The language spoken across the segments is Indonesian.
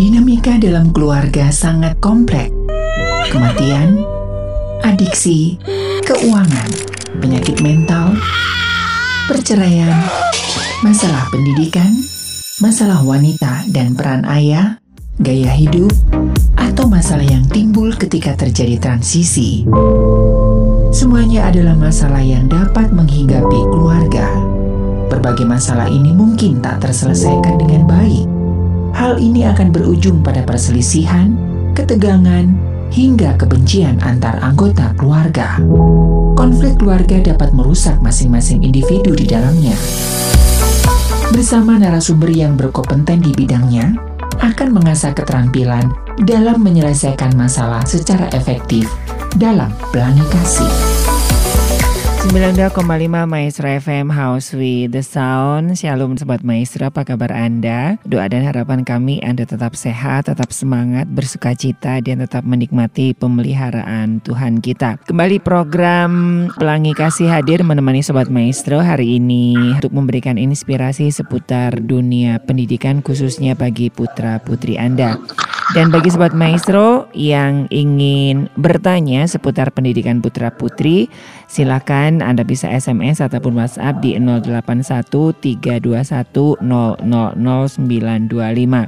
Dinamika dalam keluarga sangat kompleks. Kematian, adiksi, keuangan, penyakit mental, perceraian, masalah pendidikan, masalah wanita dan peran ayah, gaya hidup, atau masalah yang timbul ketika terjadi transisi. Semuanya adalah masalah yang dapat menghinggapi keluarga. Berbagai masalah ini mungkin tak terselesaikan dengan baik. Hal ini akan berujung pada perselisihan, ketegangan, hingga kebencian antar anggota keluarga. Konflik keluarga dapat merusak masing-masing individu di dalamnya. Bersama narasumber yang berkompeten di bidangnya, akan mengasah keterampilan dalam menyelesaikan masalah secara efektif dalam pelangi kasih. 92,5 Maestro FM House with the Sound. Shalom Sobat Maestro, apa kabar Anda? Doa dan harapan kami Anda tetap sehat, tetap semangat, bersuka cita Dan tetap menikmati pemeliharaan Tuhan kita. Kembali program Pelangi Kasih hadir menemani Sobat Maestro hari ini Untuk memberikan inspirasi seputar dunia pendidikan khususnya bagi putra-putri Anda. Dan bagi sobat maestro yang ingin bertanya seputar pendidikan putra putri, silakan Anda bisa SMS ataupun WhatsApp di 081321000925.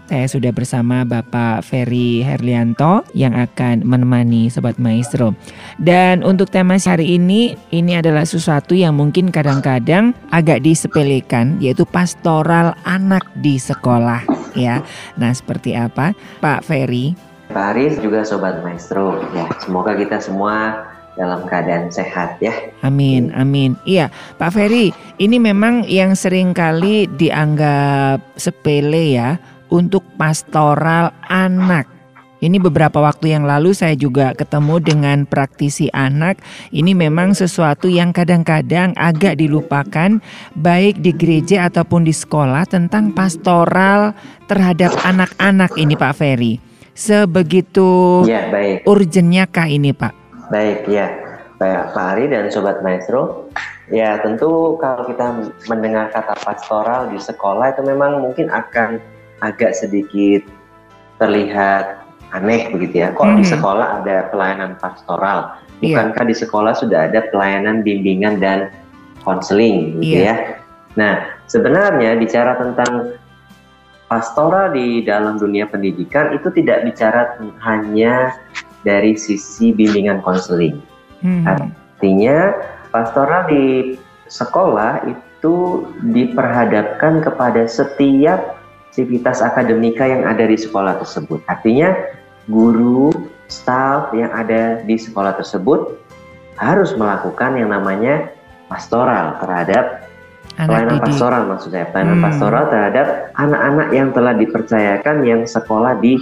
Saya sudah bersama Bapak Ferry Herlianto yang akan menemani sobat maestro. Dan untuk tema hari ini, ini adalah sesuatu yang mungkin kadang-kadang agak disepelekan, yaitu pastoral anak di sekolah ya. Nah, seperti apa Pak Ferry? Pak Aris juga Sobat Maestro ya. Semoga kita semua dalam keadaan sehat ya. Amin, amin. Iya, Pak Ferry, ini memang yang sering kali dianggap sepele ya untuk pastoral anak. Ini beberapa waktu yang lalu saya juga ketemu dengan praktisi anak. Ini memang sesuatu yang kadang-kadang agak dilupakan baik di gereja ataupun di sekolah tentang pastoral terhadap anak-anak ini Pak Ferry. Sebegitu ya, baik. urgennya kah ini Pak? Baik ya. Pak Ari dan Sobat Maestro. Ya tentu kalau kita mendengar kata pastoral di sekolah itu memang mungkin akan agak sedikit terlihat aneh begitu ya. Kok hmm. di sekolah ada pelayanan pastoral? Iya. Bukankah yeah. di sekolah sudah ada pelayanan bimbingan dan konseling gitu yeah. ya? Nah, sebenarnya bicara tentang pastoral di dalam dunia pendidikan itu tidak bicara hanya dari sisi bimbingan konseling. Hmm. Artinya pastoral di sekolah itu diperhadapkan kepada setiap aktivitas akademika yang ada di sekolah tersebut. Artinya guru, staff yang ada di sekolah tersebut harus melakukan yang namanya pastoral terhadap anak pelayanan didik. pastoral maksud saya pelayanan hmm. pastoral terhadap anak-anak yang telah dipercayakan yang sekolah di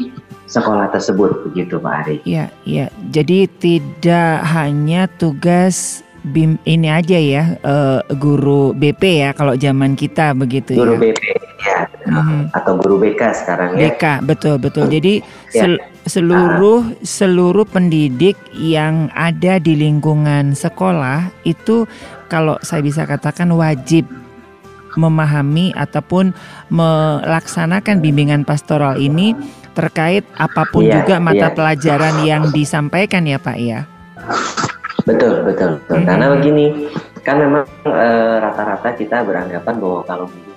sekolah tersebut begitu Pak Ari. Iya, iya. Jadi tidak hanya tugas BIM ini aja ya uh, guru BP ya kalau zaman kita begitu guru ya. Guru BP ya hmm. atau guru BK sekarang ya. BK betul betul. Jadi ya. sel seluruh uh. seluruh pendidik yang ada di lingkungan sekolah itu kalau saya bisa katakan wajib memahami ataupun melaksanakan bimbingan pastoral ini terkait apa pun ya, juga mata ya. pelajaran yang disampaikan ya Pak ya. Betul betul, betul. Hmm. karena begini kan memang eh, rata-rata e, kita beranggapan bahwa kalau guru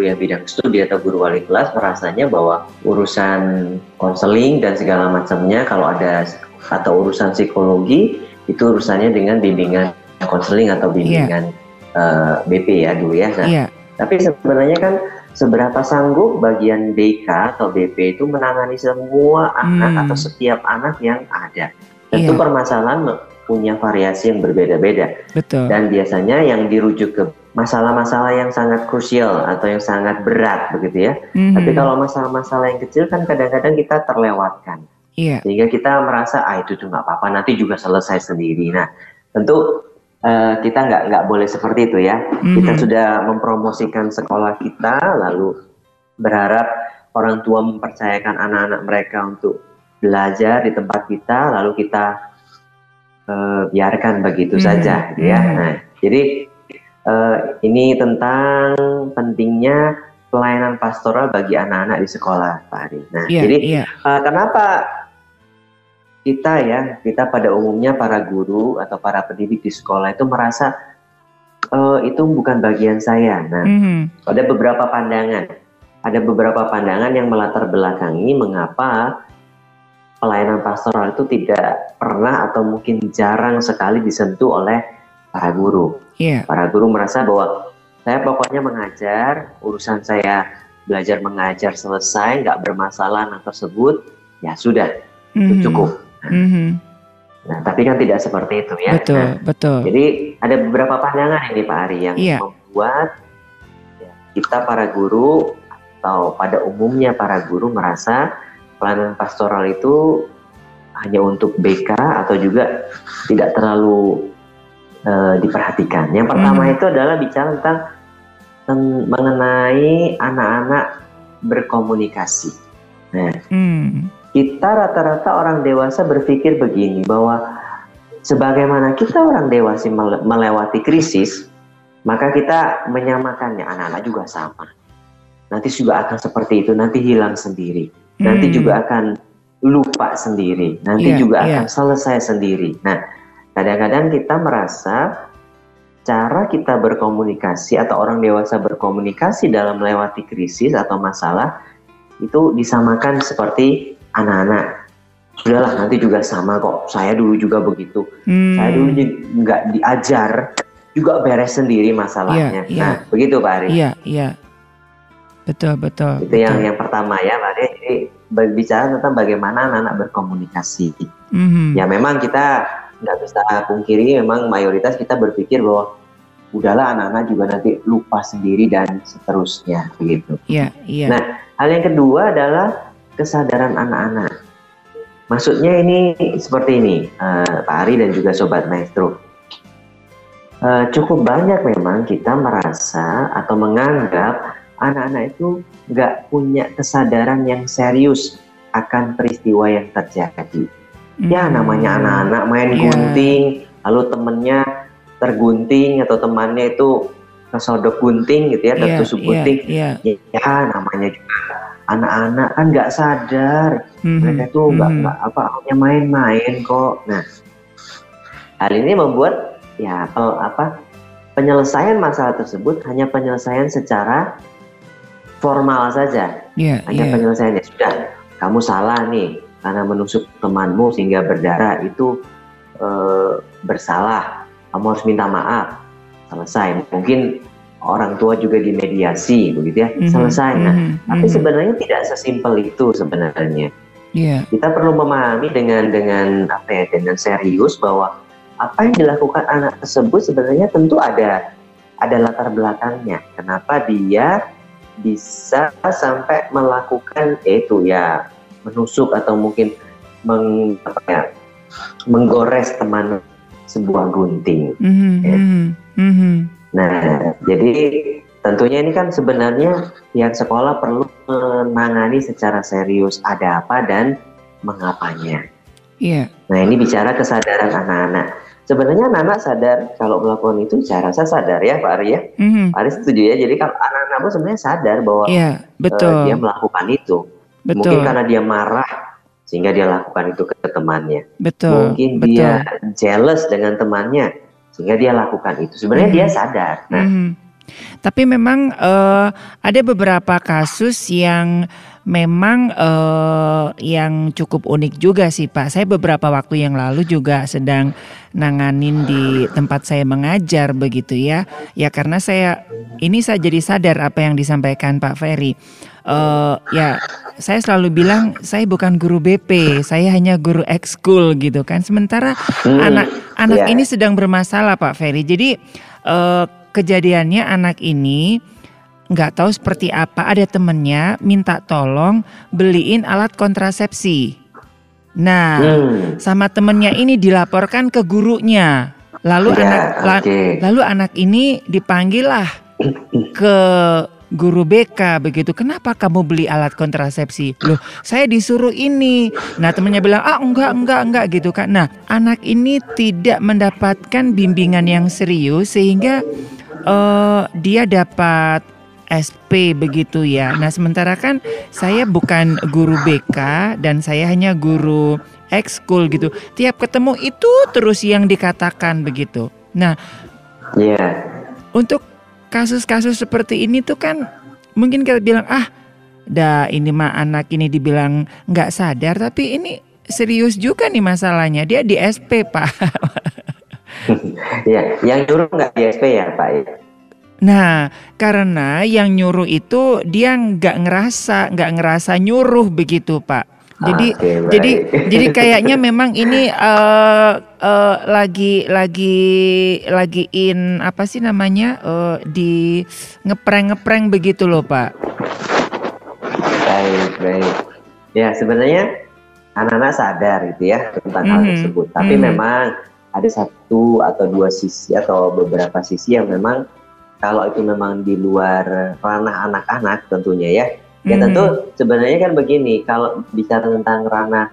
yang bidang studi atau guru wali kelas merasanya bahwa urusan konseling dan segala macamnya kalau ada atau urusan psikologi itu urusannya dengan bimbingan konseling atau bimbingan yeah. uh, BP ya dulu ya. Nah, yeah. tapi sebenarnya kan seberapa sanggup bagian BK atau BP itu menangani semua anak hmm. atau setiap anak yang ada. Tentu yeah. permasalahan punya variasi yang berbeda-beda. Betul. Dan biasanya yang dirujuk ke masalah-masalah yang sangat krusial atau yang sangat berat begitu ya. Mm-hmm. Tapi kalau masalah-masalah yang kecil kan kadang-kadang kita terlewatkan. Yeah. Sehingga kita merasa ah itu tuh nggak apa-apa nanti juga selesai sendiri. Nah tentu uh, kita nggak nggak boleh seperti itu ya. Mm-hmm. Kita sudah mempromosikan sekolah kita lalu berharap orang tua mempercayakan anak-anak mereka untuk belajar di tempat kita lalu kita uh, biarkan begitu hmm. saja gitu ya. Hmm. Nah, jadi uh, ini tentang pentingnya pelayanan pastoral bagi anak-anak di sekolah, Pak Ari. Nah, Iya, jadi iya. uh, kenapa kita ya, kita pada umumnya para guru atau para pendidik di sekolah itu merasa uh, itu bukan bagian saya. Nah, Mhm. ada beberapa pandangan, ada beberapa pandangan yang melatar belakangi mengapa pelayanan pastoral itu tidak pernah atau mungkin jarang sekali disentuh oleh para guru. Iya. Para guru merasa bahwa saya pokoknya mengajar, urusan saya belajar mengajar selesai, nggak bermasalah anak tersebut, ya sudah, itu Mhm. cukup. Mhm. Nah, tapi kan tidak seperti itu ya. Betul, Nah, betul. jadi ada beberapa pandangan ini Pak Ari yang Iya. membuat ya, kita para guru atau pada umumnya para guru merasa pelayanan pastoral itu hanya untuk BK atau juga tidak terlalu eh, diperhatikan. Yang pertama Mhm. itu adalah bicara tentang ten- mengenai anak-anak berkomunikasi. Nah, Hmm. kita rata-rata orang dewasa berpikir begini bahwa sebagaimana kita orang dewasa mele- melewati krisis, maka kita menyamakannya anak-anak juga sama. Nanti juga akan seperti itu, nanti hilang sendiri, nanti Hmm. juga akan lupa sendiri, nanti Iya, juga iya. akan selesai sendiri. Nah, kadang-kadang kita merasa cara kita berkomunikasi atau orang dewasa berkomunikasi dalam melewati krisis atau masalah itu disamakan seperti anak-anak. Sudahlah nanti juga sama kok. Saya dulu juga begitu. Hmm. Saya dulu nggak diajar juga beres sendiri masalahnya. iya. Nah begitu Pak Ari. Iya, iya. Betul, betul. Itu yang betul. yang pertama ya Pak Ari. Jadi berbicara tentang bagaimana anak-anak berkomunikasi. Mhm. Ya memang kita nggak bisa pungkiri memang mayoritas kita berpikir bahwa udahlah anak-anak juga nanti lupa sendiri dan seterusnya begitu. Iya, iya. Nah, Hal yang kedua adalah kesadaran anak-anak. Maksudnya ini seperti ini, eh, Pak Ari dan juga Sobat Maestro. Eh, cukup banyak memang kita merasa atau menganggap anak-anak itu nggak punya kesadaran yang serius akan peristiwa yang terjadi. Ya Mhm. namanya anak-anak main Iya. gunting, lalu temennya tergunting atau temannya itu kesodok gunting gitu ya, Iya, tertusuk iya, gunting. Iya. Ya namanya juga anak-anak kan nggak sadar Mhm, mereka tuh nggak mhm. nggak apa hanya main-main kok. Nah hal ini membuat ya pel- apa penyelesaian masalah tersebut hanya penyelesaian secara formal saja. Iya, Hanya iya. penyelesaiannya sudah kamu salah nih karena menusuk temanmu sehingga berdarah itu eh, bersalah. Kamu harus minta maaf. Selesai. Mungkin orang tua juga dimediasi begitu ya. Mhm, Selesai. Nah, mhm, tapi mhm. sebenarnya tidak sesimpel itu sebenarnya. Iya, Kita perlu memahami dengan dengan apa ya dengan serius bahwa apa yang dilakukan anak tersebut sebenarnya tentu ada ada latar belakangnya. Kenapa dia bisa sampai melakukan itu ya menusuk atau mungkin meng, apa ya, menggores teman sebuah gunting. Mhm, Ya. mhm, mhm. Nah, jadi tentunya ini kan sebenarnya pihak sekolah perlu menangani secara serius ada apa dan mengapanya. Iya, Nah, ini bicara kesadaran anak-anak. Sebenarnya anak-anak sadar kalau melakukan itu, saya rasa sadar ya Pak Ari ya. mhm. Pak Ari setuju ya. Jadi kalau anak-anak pun sebenarnya sadar bahwa Iya, eh, betul, dia melakukan itu. Betul, Mungkin karena dia marah sehingga dia lakukan itu ke temannya. betul, Mungkin betul. dia jealous dengan temannya sehingga dia lakukan itu. Sebenarnya Mhm. dia sadar. Nah, Mhm. Tapi memang eh, ada beberapa kasus yang memang eh, yang cukup unik juga sih Pak. Saya beberapa waktu yang lalu juga sedang nanganin di tempat saya mengajar begitu ya. Ya karena saya ini saya jadi sadar apa yang disampaikan Pak Ferry. Eh, ya saya selalu bilang saya bukan guru BP, saya hanya guru ekskul gitu kan. Sementara hmm, anak anak iya. ini sedang bermasalah Pak Ferry. Jadi eh, kejadiannya anak ini nggak tahu seperti apa. Ada temennya minta tolong beliin alat kontrasepsi. Nah, hmm, sama temennya ini dilaporkan ke gurunya. Lalu ya, anak la- oke. lalu anak ini dipanggil lah ke guru BK begitu. Kenapa kamu beli alat kontrasepsi? Loh, saya disuruh ini. Nah, temennya bilang, "Ah, enggak, enggak, enggak" gitu kan. Nah, anak ini tidak mendapatkan bimbingan yang serius sehingga eh, dia dapat SP begitu ya. Nah, sementara kan saya bukan guru BK dan saya hanya guru ekskul gitu. Tiap ketemu itu terus yang dikatakan begitu. Nah. Yeah. untuk kasus-kasus seperti ini tuh kan mungkin kita bilang ah, dah ini mah anak ini dibilang nggak sadar tapi ini serius juga nih masalahnya. Dia di SP, Pak. ya, yang nyuruh nggak di SP ya, Pak? Nah, karena yang nyuruh itu dia nggak ngerasa, nggak ngerasa nyuruh begitu, Pak. Jadi, Oke, baik. jadi, jadi kayaknya memang ini eh eh, lagi, lagi, lagi in apa sih namanya eh, di ngepreng ngepreng begitu loh, Pak. Baik, baik. Ya, sebenarnya anak-anak sadar gitu ya tentang hal Mhm, tersebut. Tapi mhm. memang ada satu atau dua sisi atau beberapa sisi yang memang kalau itu memang di luar ranah anak-anak tentunya ya. Ya tentu sebenarnya kan begini, kalau bicara tentang ranah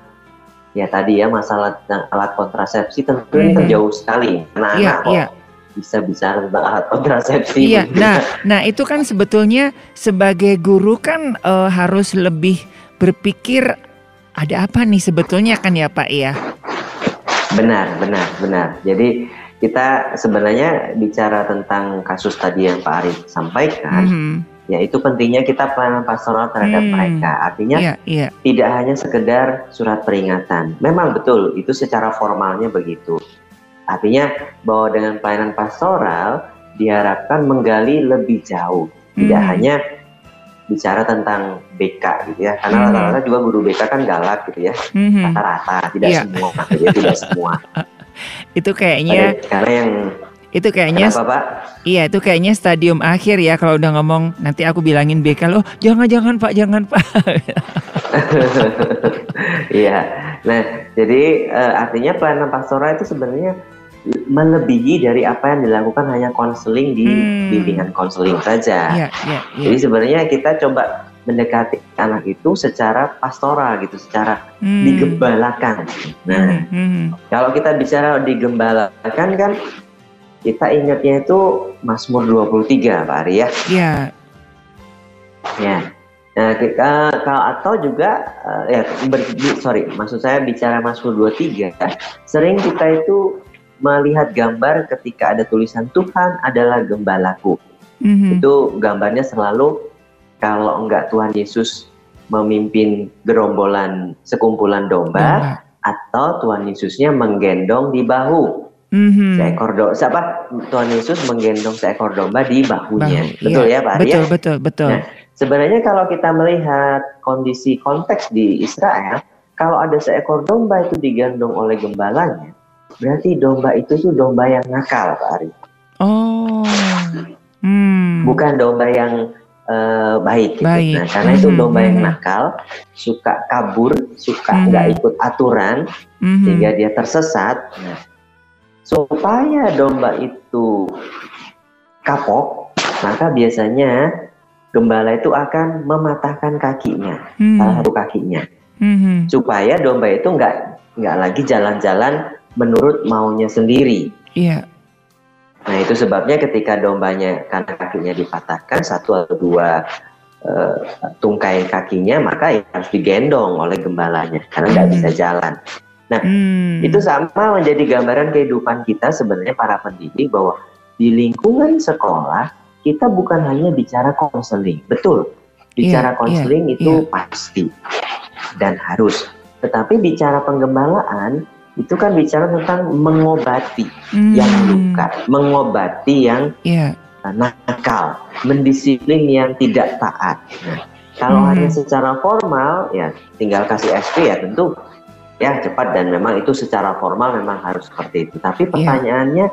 ya tadi ya masalah tentang alat kontrasepsi tentu ini kan Mhm. jauh sekali. Anak-anak Iya, kok iya. bisa bicara tentang alat kontrasepsi. Iya, nah, nah itu kan sebetulnya sebagai guru kan eh, harus lebih berpikir ada apa nih sebetulnya kan ya Pak ya. Benar, benar, benar. Jadi kita sebenarnya bicara tentang kasus tadi yang Pak Arif sampaikan, Mhm. ya itu pentingnya kita pelayanan pastoral terhadap Hmm. mereka. Artinya Iya, iya. tidak hanya sekedar surat peringatan. Memang betul, itu secara formalnya begitu. Artinya bahwa dengan pelayanan pastoral diharapkan menggali lebih jauh, tidak Mhm. hanya bicara tentang BK gitu ya. Karena Hmm. rata-rata juga guru BK kan galak gitu ya, Mhm. rata-rata, tidak Iya. semua, gitu ya, tidak semua. Itu kayaknya Ada- karena yang itu kayaknya Kenapa Pak? iya itu kayaknya stadium akhir ya kalau udah ngomong nanti aku bilangin BK loh jangan jangan Pak jangan Pak. Iya. Nah, jadi eh, artinya pelayanan pastoral itu sebenarnya melebihi dari apa yang dilakukan hanya konseling di Hmm. bimbingan konseling saja. Iya, iya, iya. Jadi sebenarnya kita coba mendekati anak itu secara pastoral gitu, secara Hmm. digembalakan. Nah, Mhm, mhm. kalau kita bicara digembalakan kan kita ingatnya itu Mazmur 23, Pak Ari ya. Iya. Ya. Nah, kita kalau atau juga eh, ya ber- sorry, maksud saya bicara Mazmur 23, sering kita itu melihat gambar ketika ada tulisan Tuhan adalah gembalaku. Mhm. Itu gambarnya selalu kalau enggak Tuhan Yesus memimpin gerombolan sekumpulan domba Domba. atau Tuhan Yesusnya menggendong di bahu Mhm. seekor domba. Siapa? Tuhan Yesus menggendong seekor domba di bahunya. Bahu, Betul iya. ya, Pak Arya? Betul, betul, betul. Nah, Sebenarnya kalau kita melihat kondisi konteks di Israel, kalau ada seekor domba itu digendong oleh gembalanya, berarti domba itu tuh domba yang nakal, Pak Ari. Oh. Hmm. Bukan domba yang eh, baik. gitu. Baik. Nah, karena itu Mhm, domba yang mhm. nakal, suka kabur, suka Mhm. nggak ikut aturan, Mhm. sehingga dia tersesat. Nah, supaya domba itu kapok, maka biasanya gembala itu akan mematahkan kakinya, Mhm. salah satu kakinya. Mhm. supaya domba itu nggak nggak lagi jalan-jalan menurut maunya sendiri. Iya. Nah itu sebabnya ketika dombanya karena kakinya dipatahkan satu atau dua eh, tungkai kakinya maka ya harus digendong oleh gembalanya karena nggak Hmm. bisa jalan. Hmm. Itu sama menjadi gambaran kehidupan kita sebenarnya para pendidik bahwa di lingkungan sekolah kita bukan hanya bicara konseling, betul. Iya, Bicara konseling iya, itu pasti dan harus. Tetapi bicara penggembalaan itu kan bicara tentang mengobati Hmm. yang luka, mengobati yang Iya. uh, nakal, mendisiplin yang tidak taat. Nah, kalau Hmm. hanya secara formal ya tinggal kasih SP ya tentu ya cepat dan memang itu secara formal memang harus seperti itu. Tapi pertanyaannya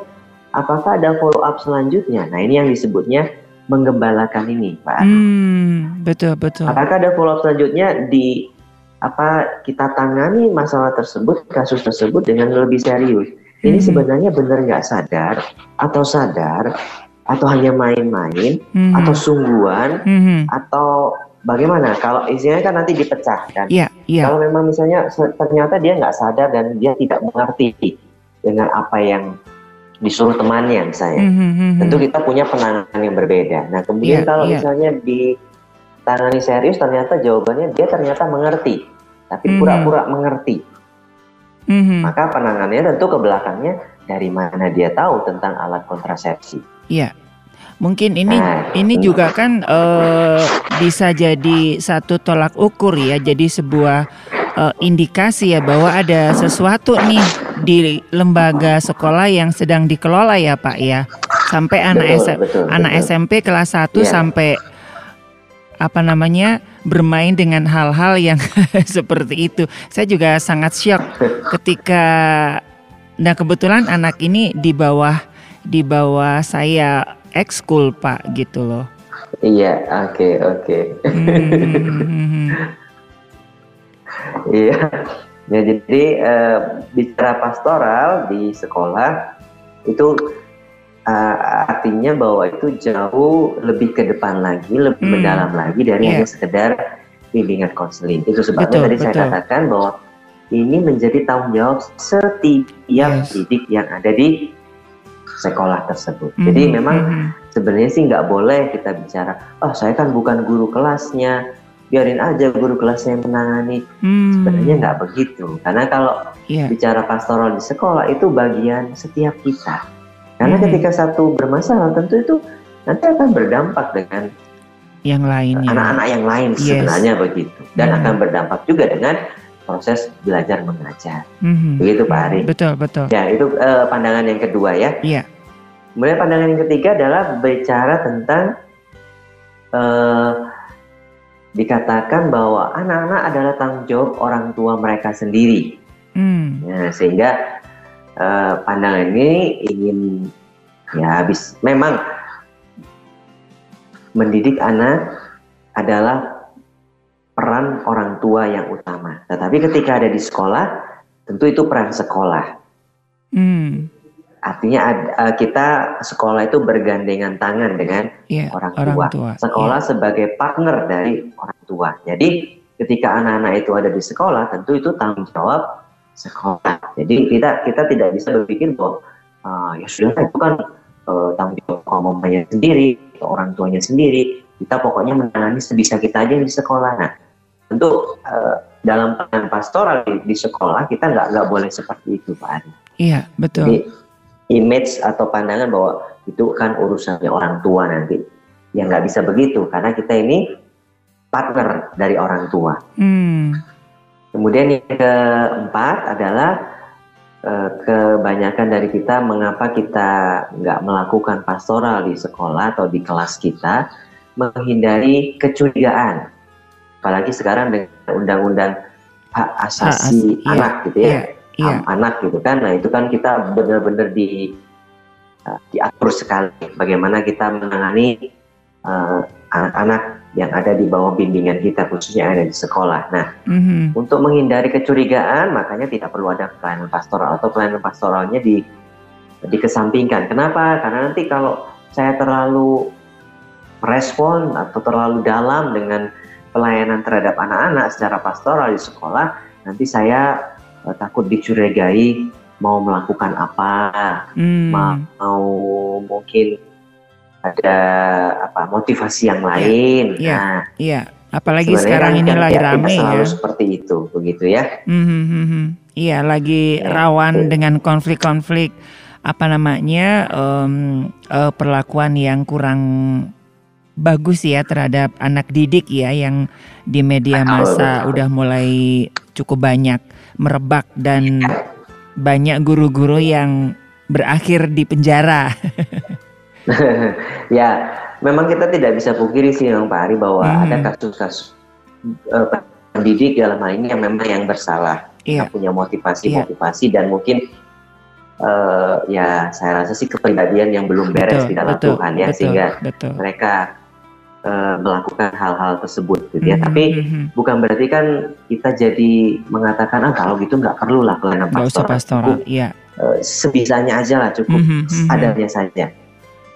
apakah ada follow up selanjutnya? Nah, ini yang disebutnya menggembalakan ini, Pak. Hmm. Betul, betul. Apakah ada follow up selanjutnya di apa kita tangani masalah tersebut, kasus tersebut dengan lebih serius? Ini Mhm. sebenarnya benar nggak sadar atau sadar atau hanya main-main Mhm. atau sungguhan Mhm. atau bagaimana? Kalau isinya kan nanti dipecahkan. Iya, iya. Kalau memang misalnya ternyata dia nggak sadar dan dia tidak mengerti dengan apa yang disuruh temannya misalnya. Mhm, mhm. Tentu kita punya penanganan yang berbeda. Nah kemudian Iya, kalau iya. misalnya ditangani serius ternyata jawabannya dia ternyata mengerti, tapi Mhm. pura-pura mengerti. Mhm. Maka penanganannya tentu ke belakangnya dari mana dia tahu tentang alat kontrasepsi. Iya. Mungkin ini ini juga kan eh, bisa jadi satu tolak ukur ya, jadi sebuah eh, indikasi ya bahwa ada sesuatu nih di lembaga sekolah yang sedang dikelola ya Pak ya. Sampai anak betul, betul, anak betul. SMP kelas 1 Iya. sampai apa namanya bermain dengan hal-hal yang seperti itu. Saya juga sangat shock ketika nah kebetulan anak ini di bawah di bawah saya ekskul Pak gitu loh. Iya, oke, oke. Hmm, Iya. Ya, jadi eh, bicara pastoral di sekolah itu eh, artinya bahwa itu jauh lebih ke depan lagi, lebih Hmm. mendalam lagi dari Iya. hanya sekedar bimbingan konseling. Itu sebabnya Betul, tadi saya betul. katakan bahwa ini menjadi tanggung jawab setiap Yes. didik yang ada di sekolah tersebut. Jadi mhm, memang mhm. sebenarnya sih nggak boleh kita bicara, oh saya kan bukan guru kelasnya, biarin aja guru kelasnya yang menangani. Hmm, Sebenarnya nggak begitu, karena kalau Iya. bicara pastoral di sekolah itu bagian setiap kita. Karena Hmm. ketika satu bermasalah, tentu itu nanti akan berdampak dengan yang lainnya. anak-anak yang lain Yes. sebenarnya begitu, dan Hmm. akan berdampak juga dengan proses belajar mengajar. Mhm. Begitu, Pak Ari. Betul, betul. Ya itu eh, pandangan yang kedua ya. Iya. Kemudian pandangan yang ketiga adalah bicara tentang eh, dikatakan bahwa anak-anak adalah tanggung jawab orang tua mereka sendiri. Hmm. Nah, sehingga eh, pandangan ini ingin ya habis memang mendidik anak adalah peran orang tua yang utama. Tetapi ketika ada di sekolah, tentu itu peran sekolah. Hmm. Artinya ad- eh, kita sekolah itu bergandengan tangan dengan Iya, orang orang tua. tua. Sekolah sebagai partner dari orang tua. Jadi ketika anak-anak itu ada di sekolah, tentu itu tanggung jawab sekolah. Jadi kita kita tidak bisa berpikir bahwa "Ah, ya sudah itu kan eh, tanggung jawab mamanya sendiri, orang tuanya sendiri. Kita pokoknya menangani sebisa kita aja di sekolah. Nah, tentu eh, dalam peran pastoral di, di sekolah kita nggak nggak boleh seperti itu, Pak Ari. Iya, betul. Jadi image atau pandangan bahwa itu kan urusannya orang tua nanti. Ya nggak bisa begitu karena kita ini partner dari orang tua. Hmm. Kemudian yang keempat adalah eh, kebanyakan dari kita mengapa kita nggak melakukan pastoral di sekolah atau di kelas kita menghindari kecurigaan. Apalagi sekarang dengan undang-undang hak asasi Hak as- iya, anak gitu ya Iya, iya. anak gitu kan. Nah itu kan kita benar-benar di uh, diatur sekali bagaimana kita menangani uh, anak-anak yang ada di bawah bimbingan kita khususnya yang ada di sekolah. Nah Mhm. untuk menghindari kecurigaan makanya tidak perlu ada pelayanan pastoral atau pelayanan pastoralnya di dikesampingkan. Kenapa? Karena nanti kalau saya terlalu merespon atau terlalu dalam dengan pelayanan terhadap anak-anak secara pastoral di sekolah, nanti saya eh, takut dicurigai mau melakukan apa, Hmm. ma- mau mungkin ada apa motivasi yang lain. iya. Nah, Iya, apalagi sekarang ini lagi rame selalu ya. seperti itu, begitu ya. Mhm, mhm. Iya, lagi Ya, rawan betul. dengan konflik-konflik apa namanya em, eh, perlakuan yang kurang bagus ya terhadap anak didik ya yang di media Betul, massa betul. udah mulai cukup banyak merebak dan banyak guru-guru yang berakhir di penjara. ya, memang kita tidak bisa pungkiri sih, Bang Pak Ari, bahwa Hmm. ada kasus-kasus eh, pendidik dalam hal ini yang memang yang bersalah, Iya. yang punya motivasi-motivasi dan mungkin eh, ya saya rasa sih kepribadian yang belum beres di dalam Tuhan ya, sehingga betul. mereka eh, melakukan hal-hal tersebut, gitu ya. Mhm, Tapi mhm. bukan berarti kan kita jadi mengatakan ah kalau gitu nggak perlu lah pelayanan usah pastoral, pastoral, iya. Cukup, eh, sebisanya aja lah cukup Mhm, mhm. adanya saja.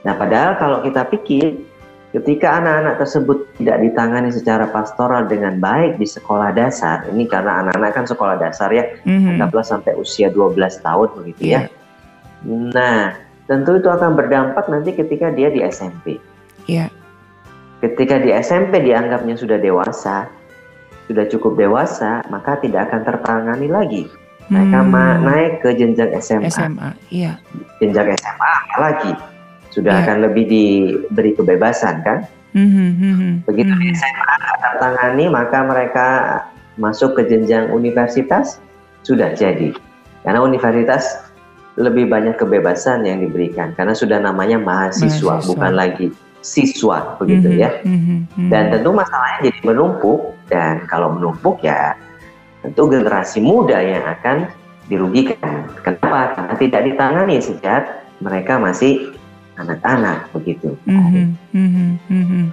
Nah, padahal kalau kita pikir, ketika anak-anak tersebut tidak ditangani secara pastoral dengan baik di sekolah dasar, ini karena anak-anak kan sekolah dasar ya, Mhm. anggaplah sampai usia 12 tahun begitu Iya. ya. Nah, tentu itu akan berdampak nanti ketika dia di SMP. Iya. Ketika di SMP dianggapnya sudah dewasa, sudah cukup dewasa, maka tidak akan tertangani lagi. Mereka Hmm. naik ke jenjang SMA. SMA, iya. Jenjang SMA lagi sudah Iya. akan lebih diberi kebebasan kan? Mhm, mhm, Begitu di mhm. SMA tertangani, maka mereka masuk ke jenjang universitas sudah jadi. Karena universitas lebih banyak kebebasan yang diberikan karena sudah namanya mahasiswa, Mahasiswa. bukan lagi siswa begitu Mhm, ya. mhm, mhm. Dan tentu masalahnya jadi menumpuk dan kalau menumpuk ya tentu generasi muda yang akan dirugikan. Kenapa? Karena tidak ditangani sejak mereka masih anak-anak begitu. Mhm, mhm, mhm.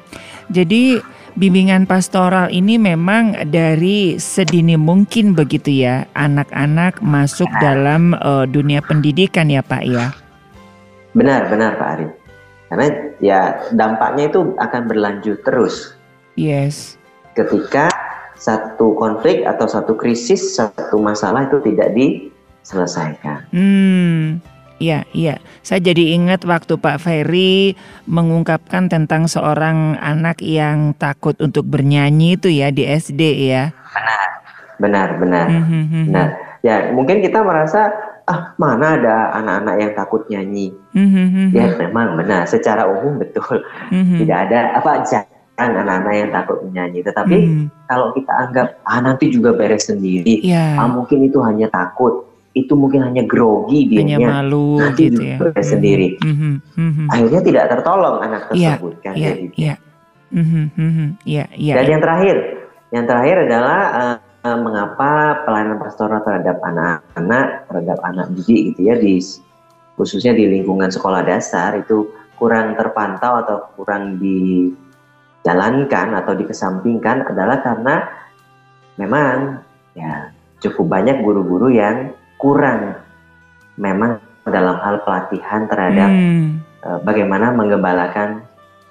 Jadi bimbingan pastoral ini memang dari sedini mungkin begitu ya anak-anak masuk dalam eh, dunia pendidikan ya Pak ya. Benar, benar Pak Arif. Karena ya dampaknya itu akan berlanjut terus Yes. ketika satu konflik atau satu krisis, satu masalah itu tidak diselesaikan. Hmm. Iya, iya. Saya jadi ingat waktu Pak Ferry mengungkapkan tentang seorang anak yang takut untuk bernyanyi itu ya di SD ya. Benar, benar. Mhm, mhm. Nah, ya mungkin kita merasa ah mana ada anak-anak yang takut nyanyi. Mhm, mhm, Ya memang benar, secara umum betul mhm. tidak ada apa jarang anak-anak yang takut menyanyi. Tetapi Mhm. kalau kita anggap ah nanti juga beres sendiri, Iya. ah mungkin itu hanya takut, itu mungkin hanya grogi hanya dianya. malu nanti gitu ya. Mhm, sendiri. mhm, mhm. Akhirnya tidak tertolong anak Iya, tersebut kan. Iya, jadi. iya. Mhm, mhm. Iya, iya. Dan yang terakhir, yang terakhir adalah eh, eh, mengapa pelayanan pastoral terhadap anak-anak, terhadap anak didik gitu ya di khususnya di lingkungan sekolah dasar itu kurang terpantau atau kurang dijalankan atau dikesampingkan adalah karena memang ya cukup banyak guru-guru yang kurang memang dalam hal pelatihan terhadap Hmm, eh, bagaimana menggembalakan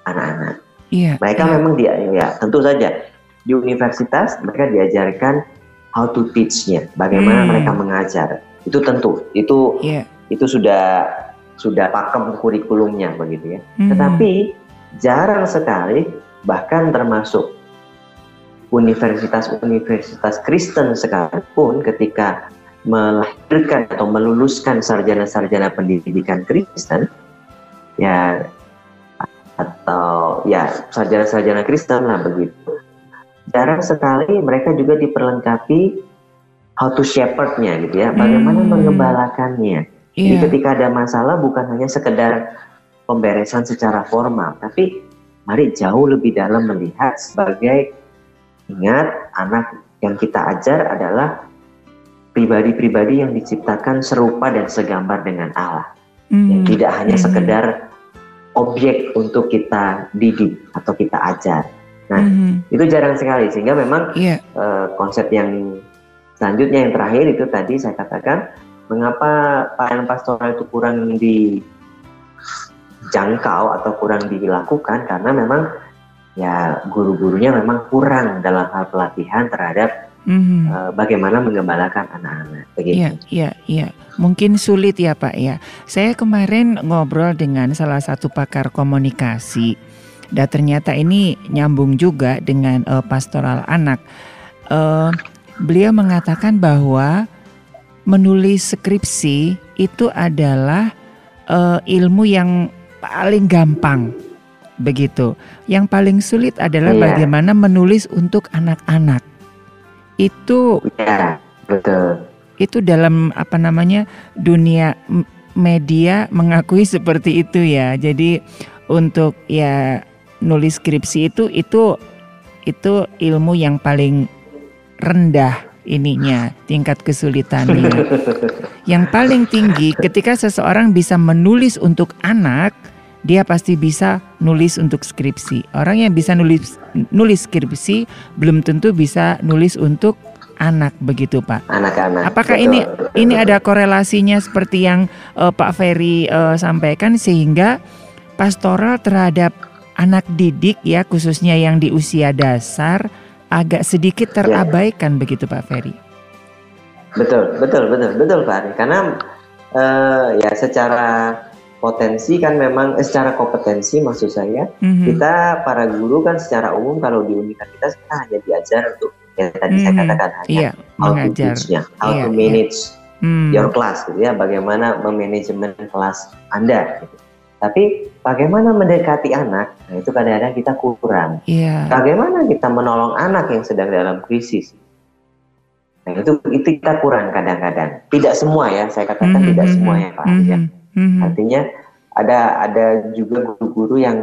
anak-anak. Iya. Mereka iya. memang dia ya tentu saja di universitas mereka diajarkan how to teach-nya, bagaimana Hmm. mereka mengajar. Itu tentu, itu Iya. itu sudah sudah pakem kurikulumnya begitu ya. Mhm. Tetapi jarang sekali bahkan termasuk universitas-universitas Kristen sekalipun ketika melahirkan atau meluluskan sarjana-sarjana pendidikan Kristen ya atau ya sarjana-sarjana Kristen lah begitu jarang sekali mereka juga diperlengkapi how to shepherdnya gitu ya bagaimana Hmm. mengembalakannya jadi Iya. ketika ada masalah bukan hanya sekedar pemberesan secara formal tapi mari jauh lebih dalam melihat sebagai ingat anak yang kita ajar adalah pribadi-pribadi yang diciptakan serupa dan segambar dengan Allah yang Mhm. tidak hanya Mhm. sekedar objek untuk kita didik atau kita ajar. Nah, Mhm. itu jarang sekali sehingga memang Iya. eh, konsep yang selanjutnya yang terakhir itu tadi saya katakan mengapa pelayanan pastoral itu kurang dijangkau atau kurang dilakukan karena memang ya guru-gurunya memang kurang dalam hal pelatihan terhadap Mhm. eh, bagaimana menggembalakan anak-anak begitu. Iya, iya, iya. Mungkin sulit ya Pak ya. Saya kemarin ngobrol dengan salah satu pakar komunikasi. Dan ternyata ini nyambung juga dengan eh, pastoral anak. Eh, beliau mengatakan bahwa menulis skripsi itu adalah eh, ilmu yang paling gampang. Begitu. Yang paling sulit adalah Iya. bagaimana menulis untuk anak-anak. Itu Ya, betul. itu dalam apa namanya dunia media mengakui seperti itu ya. Jadi untuk ya nulis skripsi itu itu itu ilmu yang paling rendah ininya tingkat kesulitannya. yang paling tinggi ketika seseorang bisa menulis untuk anak, dia pasti bisa nulis untuk skripsi. Orang yang bisa nulis nulis skripsi belum tentu bisa nulis untuk anak begitu, Pak. Anak-anak. Apakah betul, ini betul, ini ada korelasinya seperti yang eh, Pak Ferry eh, sampaikan sehingga pastoral terhadap anak didik ya khususnya yang di usia dasar agak sedikit Ya. terabaikan begitu Pak Ferry. Betul, betul, betul, betul Pak Ari. Karena eh, ya secara potensi kan memang eh, secara kompetensi maksud saya Mhm. kita para guru kan secara umum kalau di universitas kita hanya diajar untuk ya tadi saya Mhm. katakan hanya Iya, how to mengajar. teach-nya, how Iya, to iya. manage Hmm. your class gitu ya, bagaimana memanajemen kelas Anda gitu. Tapi bagaimana mendekati anak, nah itu kadang-kadang kita kurang. Iya. Bagaimana kita menolong anak yang sedang dalam krisis? Nah itu itu kita kurang kadang-kadang. Tidak semua ya, saya katakan Mhm, tidak mhm, semua ya Pak Arya. mhm, mhm. Artinya ada ada juga guru-guru yang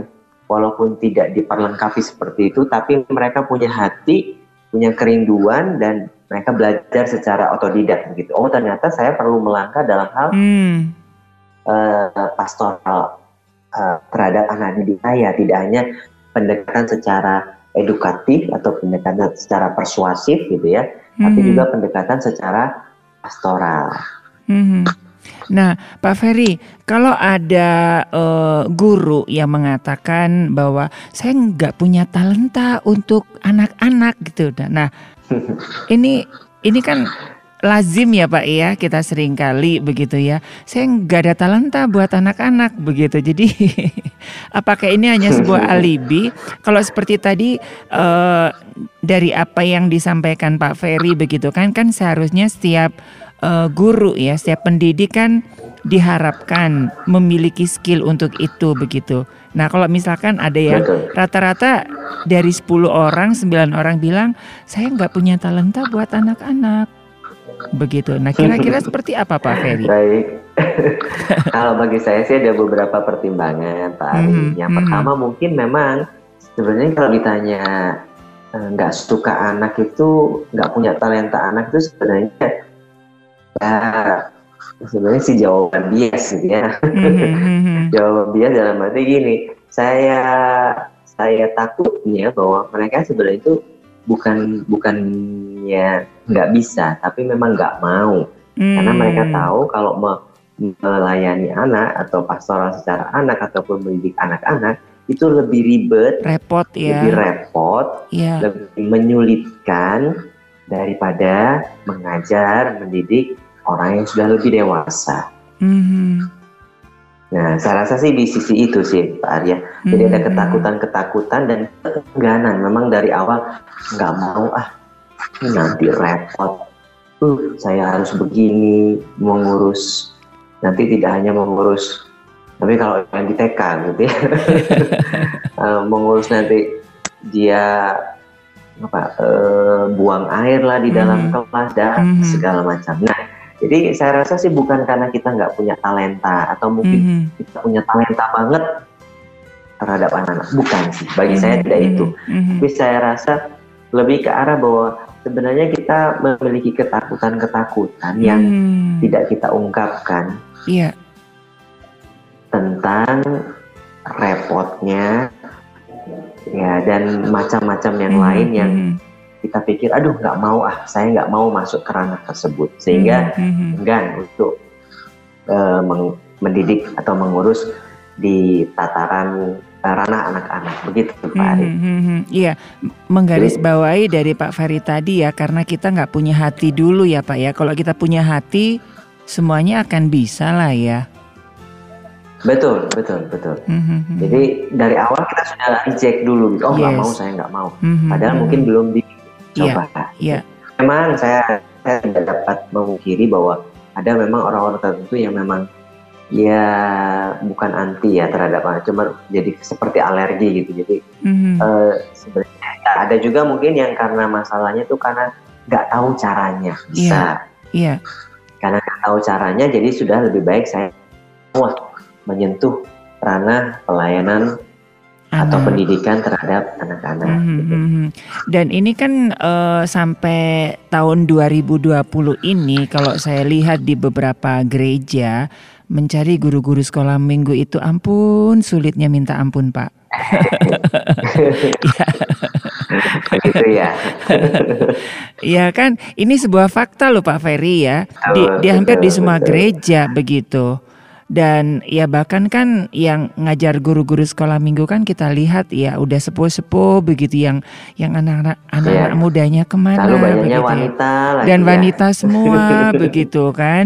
walaupun tidak diperlengkapi seperti itu, tapi mereka punya hati, punya kerinduan dan mereka belajar secara otodidak begitu. Oh ternyata saya perlu melangkah dalam hal Hmm. eh, pastoral eh, terhadap anak didik saya, tidak hanya pendekatan secara edukatif atau pendekatan secara persuasif gitu ya, tapi Mhm. juga pendekatan secara pastoral. Mhm. Nah, Pak Ferry, kalau ada eh, guru yang mengatakan bahwa saya nggak punya talenta untuk anak-anak gitu, nah ini ini kan lazim ya Pak ya kita sering kali begitu ya. Saya nggak ada talenta buat anak-anak begitu. Jadi apakah ini hanya sebuah alibi? Kalau seperti tadi eh, dari apa yang disampaikan Pak Ferry begitu kan kan seharusnya setiap eh, guru ya, setiap pendidik kan diharapkan memiliki skill untuk itu begitu. Nah, kalau misalkan ada yang rata-rata dari 10 orang, 9 orang bilang, saya nggak punya talenta buat anak-anak. Begitu. Nah, kira-kira seperti apa Pak Ferry? Baik. Kalau bagi saya sih ada beberapa pertimbangan, Pak Ari. Mhm, Yang mhm. pertama mungkin memang sebenarnya kalau ditanya eh, nggak suka anak itu, nggak punya talenta anak itu sebenarnya ya sebenarnya sih jawaban bias gitu ya. Mhm, mhm. Jawaban bias dalam arti gini, saya saya takutnya bahwa mereka sebenarnya itu bukan bukannya nggak bisa, tapi memang nggak mau karena mereka Hmm. tahu kalau me- melayani anak atau pastoral secara anak ataupun mendidik anak-anak itu lebih ribet, repot lebih ya. repot, Iya. lebih menyulitkan daripada mengajar, mendidik orang yang sudah lebih dewasa. Mhm. Nah, saya rasa sih di sisi itu sih, Pak Arya. Jadi ada Mhm. ketakutan-ketakutan dan keengganan. Memang dari awal nggak mau ah nanti repot. Uh, saya harus begini mengurus. Nanti tidak hanya mengurus, tapi kalau yang di TK gitu ya, Eh, mengurus nanti dia apa eh, buang air lah di dalam Mhm. kelas dan Mhm. segala macam. Nah, jadi saya rasa sih bukan karena kita nggak punya talenta atau mungkin Mhm. kita punya talenta banget terhadap anak-anak. Bukan sih, bagi saya Mhm, tidak mhm, itu. mhm. Tapi saya rasa lebih ke arah bahwa sebenarnya kita memiliki ketakutan-ketakutan yang Hmm. tidak kita ungkapkan Iya. tentang repotnya ya dan macam-macam yang Mhm, lain yang mhm. kita pikir aduh nggak mau ah saya nggak mau masuk ke ranah tersebut sehingga Mhm, mhm. enggan untuk meng- mendidik atau mengurus di tataran ranah anak-anak begitu Pak Ari. Mhm, mhm. Iya, m- menggarisbawahi dari Pak Ferry tadi ya, karena kita nggak punya hati dulu ya Pak ya. Kalau kita punya hati, semuanya akan bisa lah ya. Betul betul betul. Mhm, mhm. Jadi dari awal kita sudah reject dulu gitu. Oh nggak Yes. mau saya nggak mau. Mhm, Padahal mhm. mungkin belum dicoba. Iya. Memang saya saya tidak dapat memungkiri bahwa ada memang orang-orang tertentu yang memang ya bukan anti ya terhadap anak, cuma jadi seperti alergi gitu. Jadi Mhm. eh, sebenarnya ya, ada juga mungkin yang karena masalahnya tuh karena nggak tahu caranya bisa Iya. karena nggak tahu caranya jadi sudah lebih baik saya wah menyentuh ranah pelayanan atau Anak. pendidikan terhadap anak-anak. Gitu. mhm. Dan ini kan eh, sampai tahun 2020 ini kalau saya lihat di beberapa gereja mencari guru-guru sekolah minggu itu ampun sulitnya minta ampun Pak. Begitu ya. Iya kan, ini sebuah fakta loh Pak Ferry ya. Di, di hampir di semua betul. gereja begitu. Dan ya bahkan kan yang ngajar guru-guru sekolah minggu kan kita lihat ya udah sepuh-sepuh begitu yang yang anak-anak anak-anak Iya. mudanya ke mana Lalu banyaknya begitu ya. wanita lagi dan ya. wanita semua begitu kan.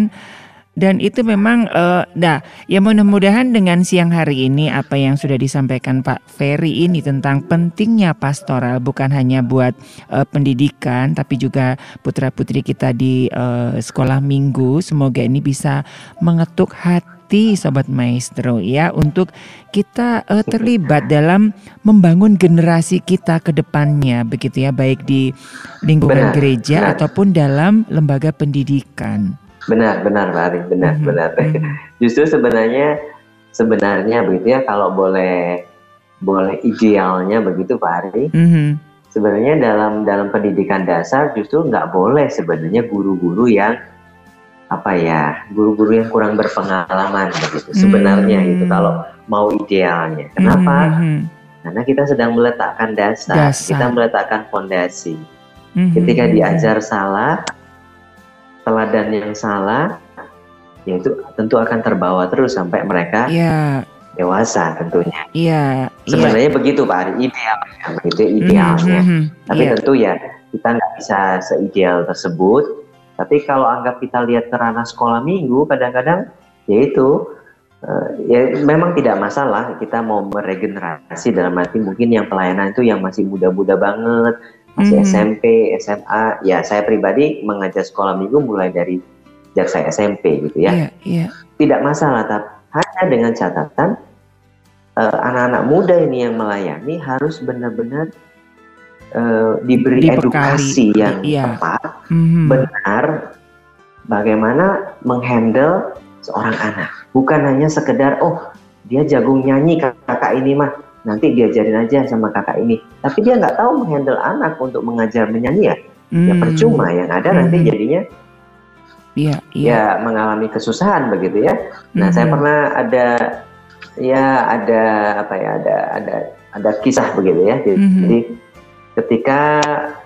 Dan itu memang uh, nah ya mudah-mudahan dengan siang hari ini apa yang sudah disampaikan Pak Ferry ini tentang pentingnya pastoral bukan hanya buat uh, pendidikan tapi juga putra-putri kita di uh, sekolah minggu semoga ini bisa mengetuk hati sobat maestro ya untuk kita uh, terlibat dalam membangun generasi kita ke depannya begitu ya baik di lingkungan benar, gereja benar. ataupun dalam lembaga pendidikan. Benar, benar Pak Ari, benar, mm-hmm. benar. Mm-hmm. Justru sebenarnya sebenarnya begitu ya kalau boleh boleh idealnya begitu Pak Ari. Mm-hmm. Sebenarnya dalam dalam pendidikan dasar justru nggak boleh sebenarnya guru-guru yang apa ya guru-guru yang kurang berpengalaman begitu sebenarnya mm-hmm. itu kalau mau idealnya. Kenapa? Mm-hmm. Karena kita sedang meletakkan dasar, dasar. kita meletakkan fondasi. Mm-hmm. Ketika diajar salah, teladan yang salah, ya itu tentu akan terbawa terus sampai mereka yeah. dewasa tentunya. Iya. Yeah, Sebenarnya yeah. begitu Pak Ari, idealnya, begitu idealnya. Mm -hmm, Tapi yeah. tentu ya kita nggak bisa seideal tersebut. Tapi kalau anggap kita lihat ke ranah sekolah minggu, kadang-kadang ya itu uh, ya memang tidak masalah kita mau meregenerasi dalam arti mungkin yang pelayanan itu yang masih muda-muda banget masih mm -hmm. SMP, SMA. Ya saya pribadi mengajar sekolah minggu mulai dari sejak saya SMP gitu ya. Yeah, yeah. Tidak masalah, tapi hanya dengan catatan eh, anak-anak uh, muda ini yang melayani harus benar-benar uh, diberi Dibekali. edukasi yang yeah. tepat, mm -hmm. benar, bagaimana menghandle seorang anak. Bukan hanya sekedar oh dia jagung nyanyi kakak ini mah nanti diajarin aja sama kakak ini tapi dia nggak tahu menghandle anak untuk mengajar menyanyi ya, ya hmm. ya percuma yang ada hmm. nanti jadinya ya, ya. ya mengalami kesusahan begitu ya nah hmm. saya pernah ada ya ada apa ya ada ada ada kisah begitu ya jadi, hmm. jadi ketika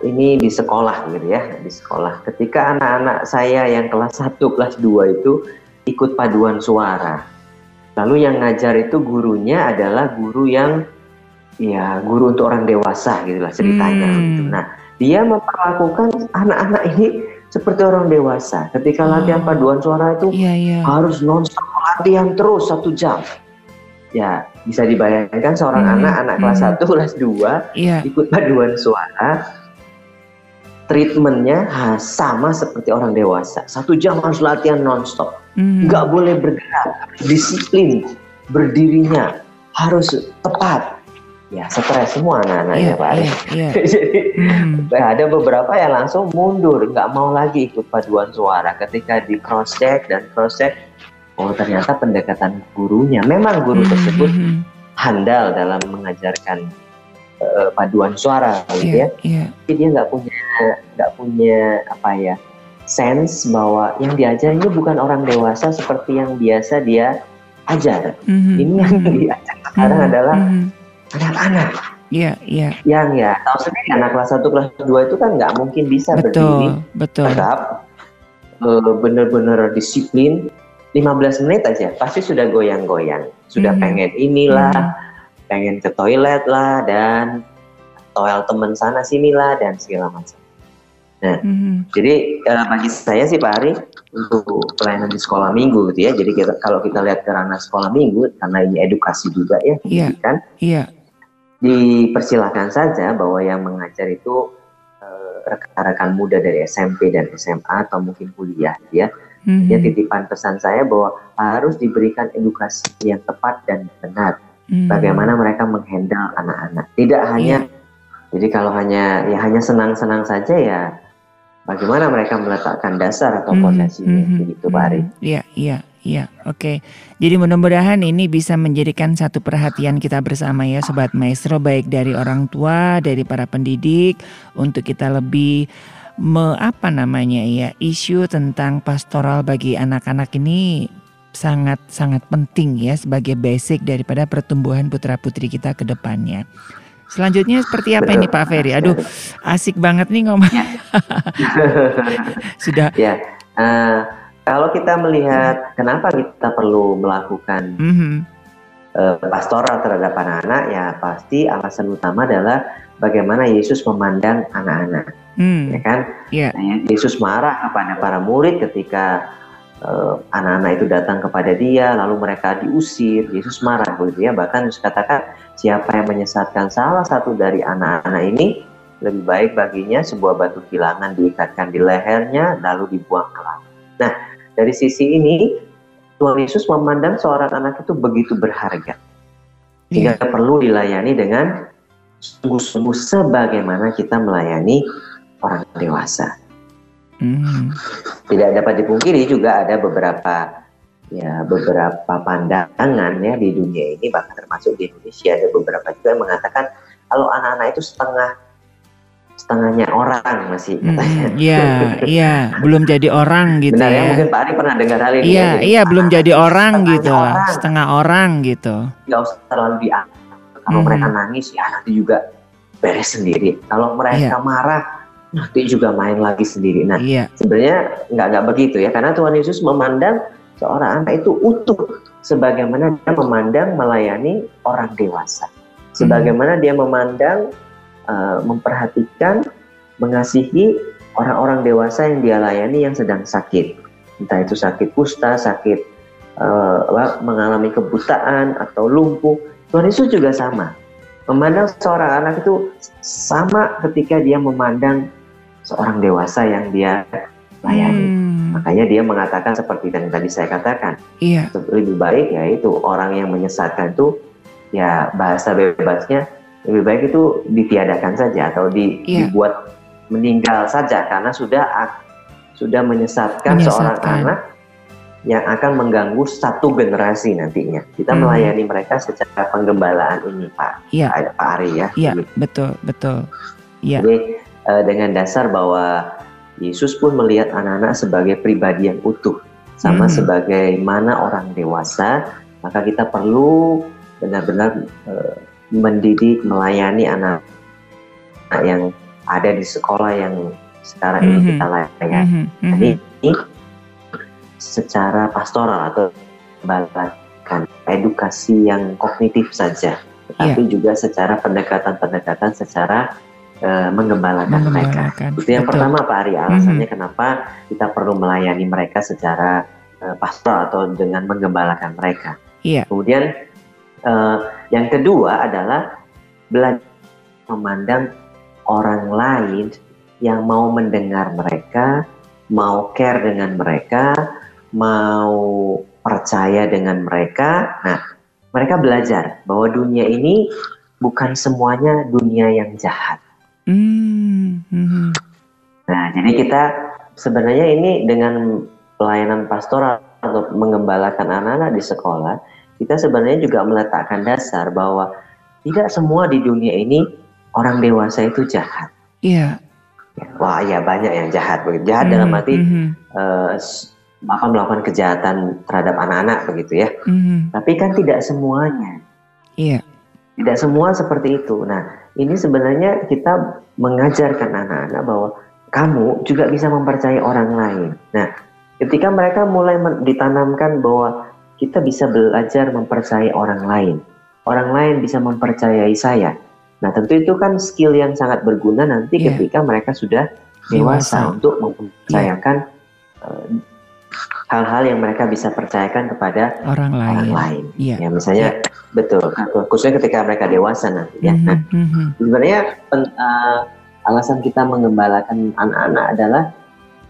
ini di sekolah gitu ya di sekolah ketika anak-anak saya yang kelas 1 kelas 2 itu ikut paduan suara Lalu yang ngajar itu gurunya adalah guru yang ya guru untuk orang dewasa gitu lah ceritanya. Hmm. Gitu. Nah dia memperlakukan anak-anak ini seperti orang dewasa. Ketika oh. latihan paduan suara itu yeah, yeah. harus nonstop latihan terus satu jam. Ya bisa dibayangkan seorang hmm. anak anak kelas hmm. 1 kelas 2 yeah. ikut paduan suara treatmentnya sama seperti orang dewasa. Satu jam harus latihan nonstop, mm. nggak boleh bergerak, disiplin, berdirinya harus tepat. Ya stres semua anak-anaknya yeah, Pak Yeah, yeah. Jadi mm. ada beberapa yang langsung mundur, nggak mau lagi ikut paduan suara. Ketika di cross check dan cross check, oh ternyata pendekatan gurunya, memang guru mm. tersebut hmm. handal dalam mengajarkan uh, paduan suara gitu yeah, ya. Yeah. Jadi dia nggak punya nggak punya apa ya sense bahwa yang diajar ini bukan orang dewasa seperti yang biasa dia ajar. Mm-hmm. Ini yang mm-hmm. diajar sekarang mm-hmm. adalah mm-hmm. anak-anak. Iya, iya. Yang ya tahu sendiri anak kelas 1 kelas 2 itu kan nggak mungkin bisa betul, berdiri betul. uh, benar-benar disiplin 15 menit aja pasti sudah goyang-goyang, sudah mm-hmm. pengen inilah, mm-hmm pengen ke toilet lah dan toilet teman sana sini lah dan segala macam. Nah, mm-hmm. jadi uh, bagi saya sih Pak Ari untuk pelayanan di sekolah minggu gitu ya. Jadi kita, kalau kita lihat ke ranah sekolah minggu karena ini edukasi juga ya, yeah. kan? Iya. Yeah. Dipersilahkan saja bahwa yang mengajar itu uh, rekan-rekan muda dari SMP dan SMA atau mungkin kuliah gitu ya. Mm-hmm. Ya titipan pesan saya bahwa harus diberikan edukasi yang tepat dan benar hmm. bagaimana mereka menghandle anak-anak. Tidak hanya yeah. jadi kalau hanya ya hanya senang-senang saja ya bagaimana mereka meletakkan dasar atau fondasinya hmm. hmm. begitu Pak Ari. Iya, iya. Iya, oke. Okay. Jadi mudah-mudahan ini bisa menjadikan satu perhatian kita bersama ya Sobat Maestro baik dari orang tua, dari para pendidik untuk kita lebih me, apa namanya ya isu tentang pastoral bagi anak-anak ini sangat sangat penting ya sebagai basic daripada pertumbuhan putra putri kita ke depannya. Selanjutnya seperti apa ini Pak Ferry? Aduh, asik banget nih ngomong. Ya. Sudah. Ya, uh, kalau kita melihat kenapa kita perlu melakukan mm -hmm. uh, pastoral terhadap anak-anak, ya pasti alasan utama adalah bagaimana Yesus memandang anak-anak, mm. ya kan? Yeah. Yesus marah kepada para murid ketika anak-anak itu datang kepada dia lalu mereka diusir Yesus marah begitu ya bahkan Yesus katakan siapa yang menyesatkan salah satu dari anak-anak ini lebih baik baginya sebuah batu kilangan diikatkan di lehernya lalu dibuang ke laut. Nah, dari sisi ini Tuhan Yesus memandang seorang anak itu begitu berharga. Sehingga yeah. perlu dilayani dengan sungguh-sungguh sebagaimana kita melayani orang dewasa. Mm. Tidak dapat dipungkiri juga ada beberapa ya beberapa pandangan ya di dunia ini bahkan termasuk di Indonesia ada beberapa juga yang mengatakan kalau anak-anak itu setengah setengahnya orang masih katanya. Iya, iya, belum jadi orang gitu Benar ya. ya. Mungkin Pak Ari pernah dengar hal ini. Iya, ya, iya belum jadi orang gitu orang. lah, setengah orang gitu. Gak usah terlalu dianggap. Kalau hmm. mereka nangis ya nanti juga beres sendiri. Kalau mereka iya. marah nanti juga main lagi sendiri. Nah, iya. sebenarnya nggak nggak begitu ya, karena Tuhan Yesus memandang seorang anak itu utuh, sebagaimana dia memandang melayani orang dewasa, sebagaimana hmm. dia memandang uh, memperhatikan, mengasihi orang-orang dewasa yang dia layani yang sedang sakit, entah itu sakit kusta, sakit uh, mengalami kebutaan atau lumpuh Tuhan Yesus juga sama. Memandang seorang anak itu sama ketika dia memandang seorang dewasa yang dia layani. Hmm. Makanya dia mengatakan seperti yang tadi saya katakan. Iya. Lebih baik ya itu orang yang menyesatkan itu ya bahasa bebasnya lebih baik itu ditiadakan saja atau di, iya. dibuat meninggal saja karena sudah sudah menyesatkan, menyesatkan. seorang anak yang akan mengganggu satu generasi nantinya. Kita hmm. melayani mereka secara penggembalaan ini, Pak. Iya. Pak Ari ya. Iya, betul, betul. Iya. Jadi uh, dengan dasar bahwa Yesus pun melihat anak-anak sebagai pribadi yang utuh, sama hmm. sebagaimana orang dewasa, maka kita perlu benar-benar uh, mendidik, melayani anak, anak yang ada di sekolah yang sekarang ini hmm. kita layani. Hmm. Jadi ini secara pastoral atau balakan edukasi yang kognitif saja, tetapi yeah. juga secara pendekatan-pendekatan secara uh, menggembalakan, mereka. Itu yang Betul. pertama Pak Ari, alasannya mm -hmm. kenapa kita perlu melayani mereka secara uh, pastoral atau dengan menggembalakan mereka. Yeah. Kemudian uh, yang kedua adalah belajar memandang orang lain yang mau mendengar mereka, mau care dengan mereka, mau percaya dengan mereka, nah mereka belajar bahwa dunia ini bukan semuanya dunia yang jahat. Mm -hmm. Nah, jadi kita sebenarnya ini dengan pelayanan pastoral atau mengembalakan anak-anak di sekolah, kita sebenarnya juga meletakkan dasar bahwa tidak semua di dunia ini orang dewasa itu jahat. Iya. Yeah. Wah, ya banyak yang jahat. Jahat mm -hmm. dalam arti mm -hmm. uh, akan melakukan kejahatan terhadap anak-anak begitu ya. Mm-hmm. Tapi kan tidak semuanya. Iya. Yeah. Tidak semua seperti itu. Nah, ini sebenarnya kita mengajarkan anak-anak bahwa kamu juga bisa mempercayai orang lain. Nah, ketika mereka mulai ditanamkan bahwa kita bisa belajar mempercayai orang lain, orang lain bisa mempercayai saya. Nah, tentu itu kan skill yang sangat berguna nanti yeah. ketika mereka sudah dewasa, dewasa. untuk mempercayakan yeah. uh, hal-hal yang mereka bisa percayakan kepada orang lain. Orang lain. Yeah. Ya misalnya yeah. betul, khususnya ketika mereka dewasa nanti ya. Mm-hmm. Nah, mm-hmm. sebenarnya pen, uh, alasan kita mengembalakan anak-anak adalah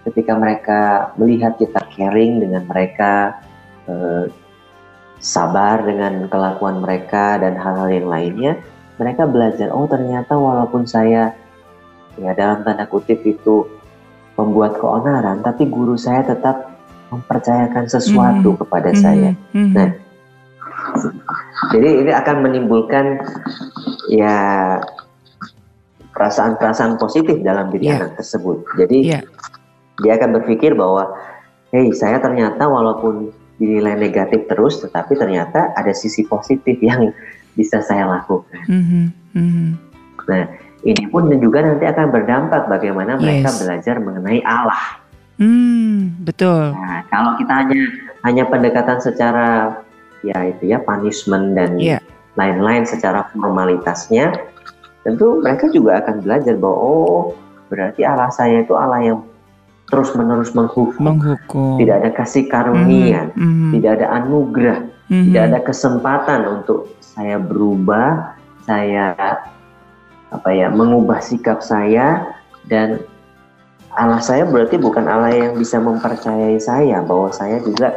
ketika mereka melihat kita caring dengan mereka, uh, sabar dengan kelakuan mereka dan hal-hal yang lainnya, mereka belajar. Oh ternyata walaupun saya ya dalam tanda kutip itu membuat keonaran, tapi guru saya tetap mempercayakan sesuatu mm kepada mm saya. mm Nah, jadi ini akan menimbulkan ya perasaan-perasaan positif dalam diri yeah. anak tersebut. Jadi yeah. dia akan berpikir bahwa, hey saya ternyata walaupun dinilai negatif terus, tetapi ternyata ada sisi positif yang bisa saya lakukan. Mm-hmm. Mm-hmm. Nah, ini pun juga nanti akan berdampak bagaimana mereka yes. belajar mengenai Allah. Hmm, betul. Nah, kalau kita hanya hanya pendekatan secara ya itu ya punishment dan yeah. lain-lain secara formalitasnya, tentu mereka juga akan belajar bahwa oh berarti Allah saya itu Allah yang terus-menerus menghukum, Menghukum. tidak ada kasih karunia, Mhm, mhm, tidak ada anugerah, mhm. tidak ada kesempatan untuk saya berubah, saya apa ya mengubah sikap saya dan Allah saya berarti bukan Allah yang bisa mempercayai saya bahwa saya juga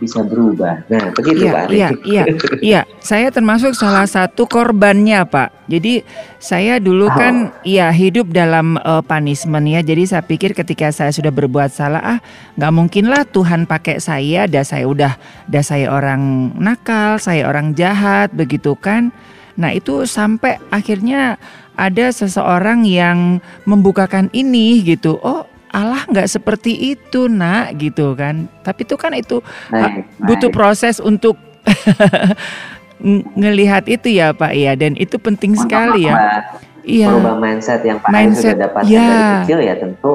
bisa berubah. Nah, begitu Iya, Pak Ari. iya, iya, iya. Saya termasuk salah satu korbannya, Pak. Jadi saya dulu Oh. kan, iya hidup dalam eh, punishment ya. Jadi saya pikir ketika saya sudah berbuat salah, ah nggak mungkin lah Tuhan pakai saya. Dah saya udah, dah saya orang nakal, saya orang jahat, begitu kan. Nah itu sampai akhirnya ada seseorang yang membukakan ini gitu. Oh Allah nggak seperti itu nak gitu kan. Tapi itu kan itu Baik, butuh baik. proses untuk ng- ngelihat itu ya Pak ya dan itu penting Untuk sekali ya. Iya. Merubah mindset yang Pak Mindset, sudah dapatkan ya. dari kecil ya tentu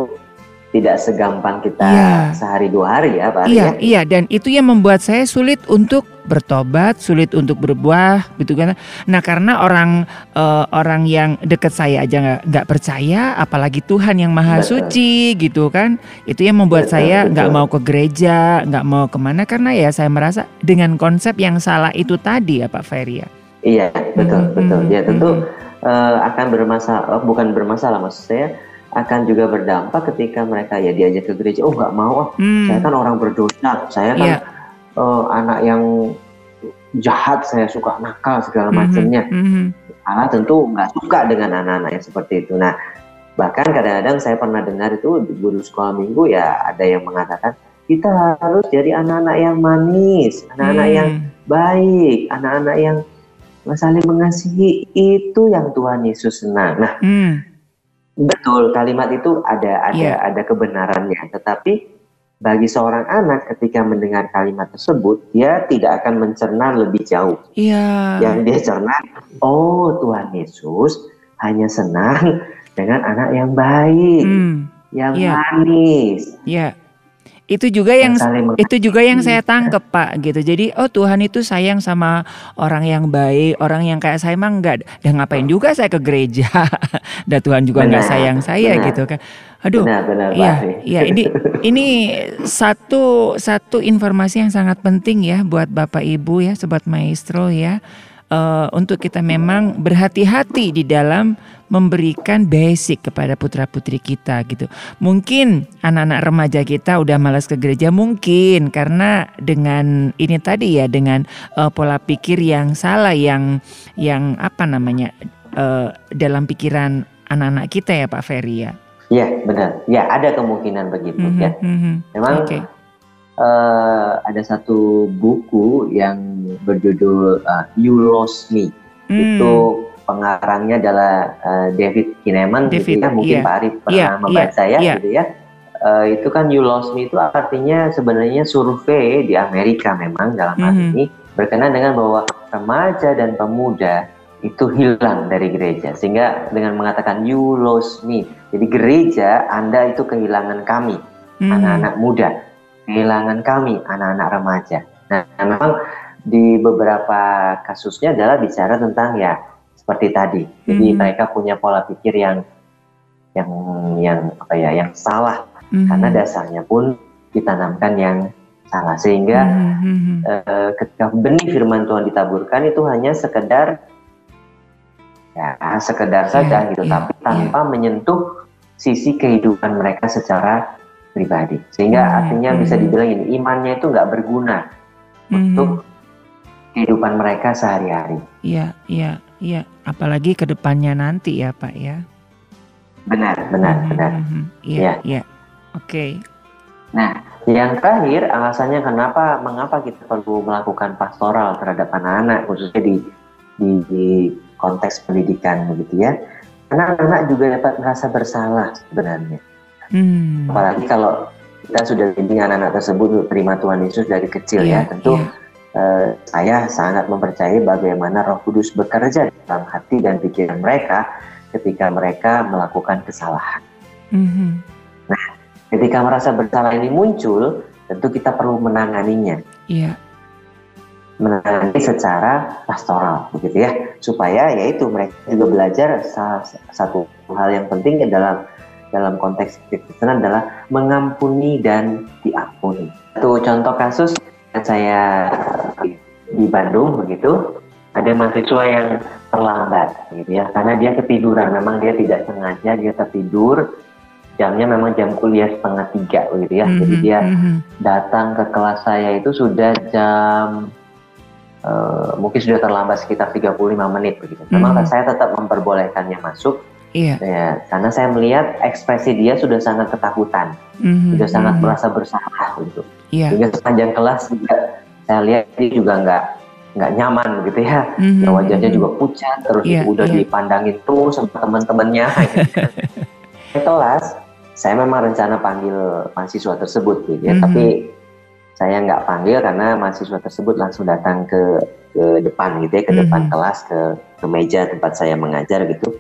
tidak segampang kita Iya. sehari dua hari ya Pak Ari Iya, ya. iya dan itu yang membuat saya sulit untuk bertobat, sulit untuk berbuah gitu kan. Nah, karena orang eh, orang yang dekat saya aja nggak percaya, apalagi Tuhan yang Maha Betul. Suci gitu kan. Itu yang membuat Betul, saya nggak mau ke gereja, nggak mau ke mana karena ya saya merasa dengan konsep yang salah itu tadi ya Pak Ferry ya. Iya, betul, betul. Ya tentu mhm. eh, akan bermasalah, bukan bermasalah maksud saya akan juga berdampak ketika mereka ya diajak ke gereja. Oh nggak mau, ah. Hmm, saya kan orang berdosa, saya kan Iya. eh, anak yang jahat, saya suka nakal segala mhm, macamnya. mhm. Allah tentu nggak suka dengan anak-anak yang seperti itu. Nah, bahkan kadang-kadang saya pernah dengar itu di guru sekolah minggu ya ada yang mengatakan kita harus jadi anak-anak yang manis, anak-anak yang Hmm, baik, anak-anak yang saling mengasihi itu yang Tuhan Yesus senang. Nah, hmm, betul kalimat itu ada ada Iya. ada kebenarannya, tetapi bagi seorang anak ketika mendengar kalimat tersebut, dia tidak akan mencerna lebih jauh. Iya. Yang dia cerna, oh Tuhan Yesus hanya senang dengan anak yang baik, Hmm, yang Iya. manis, ya. Itu juga yang itu juga yang saya tangkep Pak gitu. Jadi oh Tuhan itu sayang sama orang yang baik, orang yang kayak saya mah enggak. Dan ngapain juga saya ke gereja? Dan Tuhan juga nggak Benar, sayang saya benar. gitu kan. Aduh. benar-benar Iya, Pak Ari. iya ini ini satu satu informasi yang sangat penting ya buat Bapak Ibu ya sobat maestro ya. Eh, untuk kita memang berhati-hati di dalam memberikan basic kepada putra-putri kita gitu. Mungkin anak-anak remaja kita udah malas ke gereja mungkin karena dengan ini tadi ya dengan eh, pola pikir yang salah yang yang apa namanya eh, dalam pikiran anak-anak kita ya Pak Ferry ya. Iya benar, ya ada kemungkinan begitu Mhm, ya. mhm. Memang Oke. Eh, ada satu buku yang berjudul eh, You Lost Me. Hmm. Itu pengarangnya adalah eh, David Kineman gitu David, ya. Mungkin iya. Pak Arif pernah Iya, membaca ya iya. gitu ya. Eh, itu kan You Lost Me itu artinya sebenarnya survei di Amerika memang dalam hal Mhm. ini berkenan dengan bahwa remaja dan pemuda itu hilang dari gereja sehingga dengan mengatakan you lost me jadi gereja anda itu kehilangan kami Mhm. anak-anak muda, kehilangan kami anak-anak remaja. Nah, memang di beberapa kasusnya adalah bicara tentang ya seperti tadi. Jadi Mhm. mereka punya pola pikir yang yang yang apa ya, yang salah Mhm. karena dasarnya pun ditanamkan yang salah sehingga Mhm, mhm. eh, ketika benih firman Tuhan ditaburkan itu hanya sekedar ya sekedar saja Iya, gitu iya, tapi tanpa menyentuh sisi kehidupan mereka secara pribadi sehingga Hmm, artinya hmm. bisa dibilang ini imannya itu nggak berguna Mhm. untuk kehidupan mereka sehari-hari Iya, iya, iya. Apalagi ke depannya nanti ya, Pak ya. benar benar Mhm, benar mhm. Iya, Ya. iya. Oke. nah yang terakhir alasannya kenapa mengapa kita perlu melakukan pastoral terhadap anak-anak khususnya di di, di konteks pendidikan begitu ya karena anak juga dapat merasa bersalah sebenarnya Hmm. apalagi kalau kita sudah bimbing anak-anak tersebut untuk terima Tuhan Yesus dari kecil Iya, ya tentu iya. eh, saya sangat mempercayai bagaimana Roh Kudus bekerja dalam hati dan pikiran mereka ketika mereka melakukan kesalahan Mhm. ketika merasa bersalah ini muncul tentu kita perlu menanganinya Iya. menangani secara pastoral begitu ya supaya yaitu mereka juga belajar satu hal yang penting dalam dalam konteks Kristen adalah mengampuni dan diampuni. Itu contoh kasus yang saya di Bandung begitu ada mahasiswa yang terlambat gitu ya karena dia ketiduran memang dia tidak sengaja dia tertidur jamnya memang jam kuliah setengah tiga gitu ya mm-hmm. jadi dia mm-hmm. datang ke kelas saya itu sudah jam uh, mungkin sudah terlambat sekitar 35 menit begitu memang mm-hmm. saya tetap memperbolehkannya masuk Iya. Ya, karena saya melihat ekspresi dia sudah sangat ketakutan, mm-hmm. sudah sangat mm-hmm. merasa bersalah gitu. Iya. Hingga sepanjang kelas juga saya lihat dia juga nggak nggak nyaman gitu ya. Mm-hmm. Ya, wajahnya juga pucat, terus yeah, udah yeah. dipandangin terus sama teman-temannya. Gitu. kelas, saya memang rencana panggil mahasiswa tersebut gitu ya, mm-hmm. tapi saya nggak panggil karena mahasiswa tersebut langsung datang ke ke depan gitu ya, ke mm-hmm. depan kelas, ke ke meja tempat saya mengajar gitu.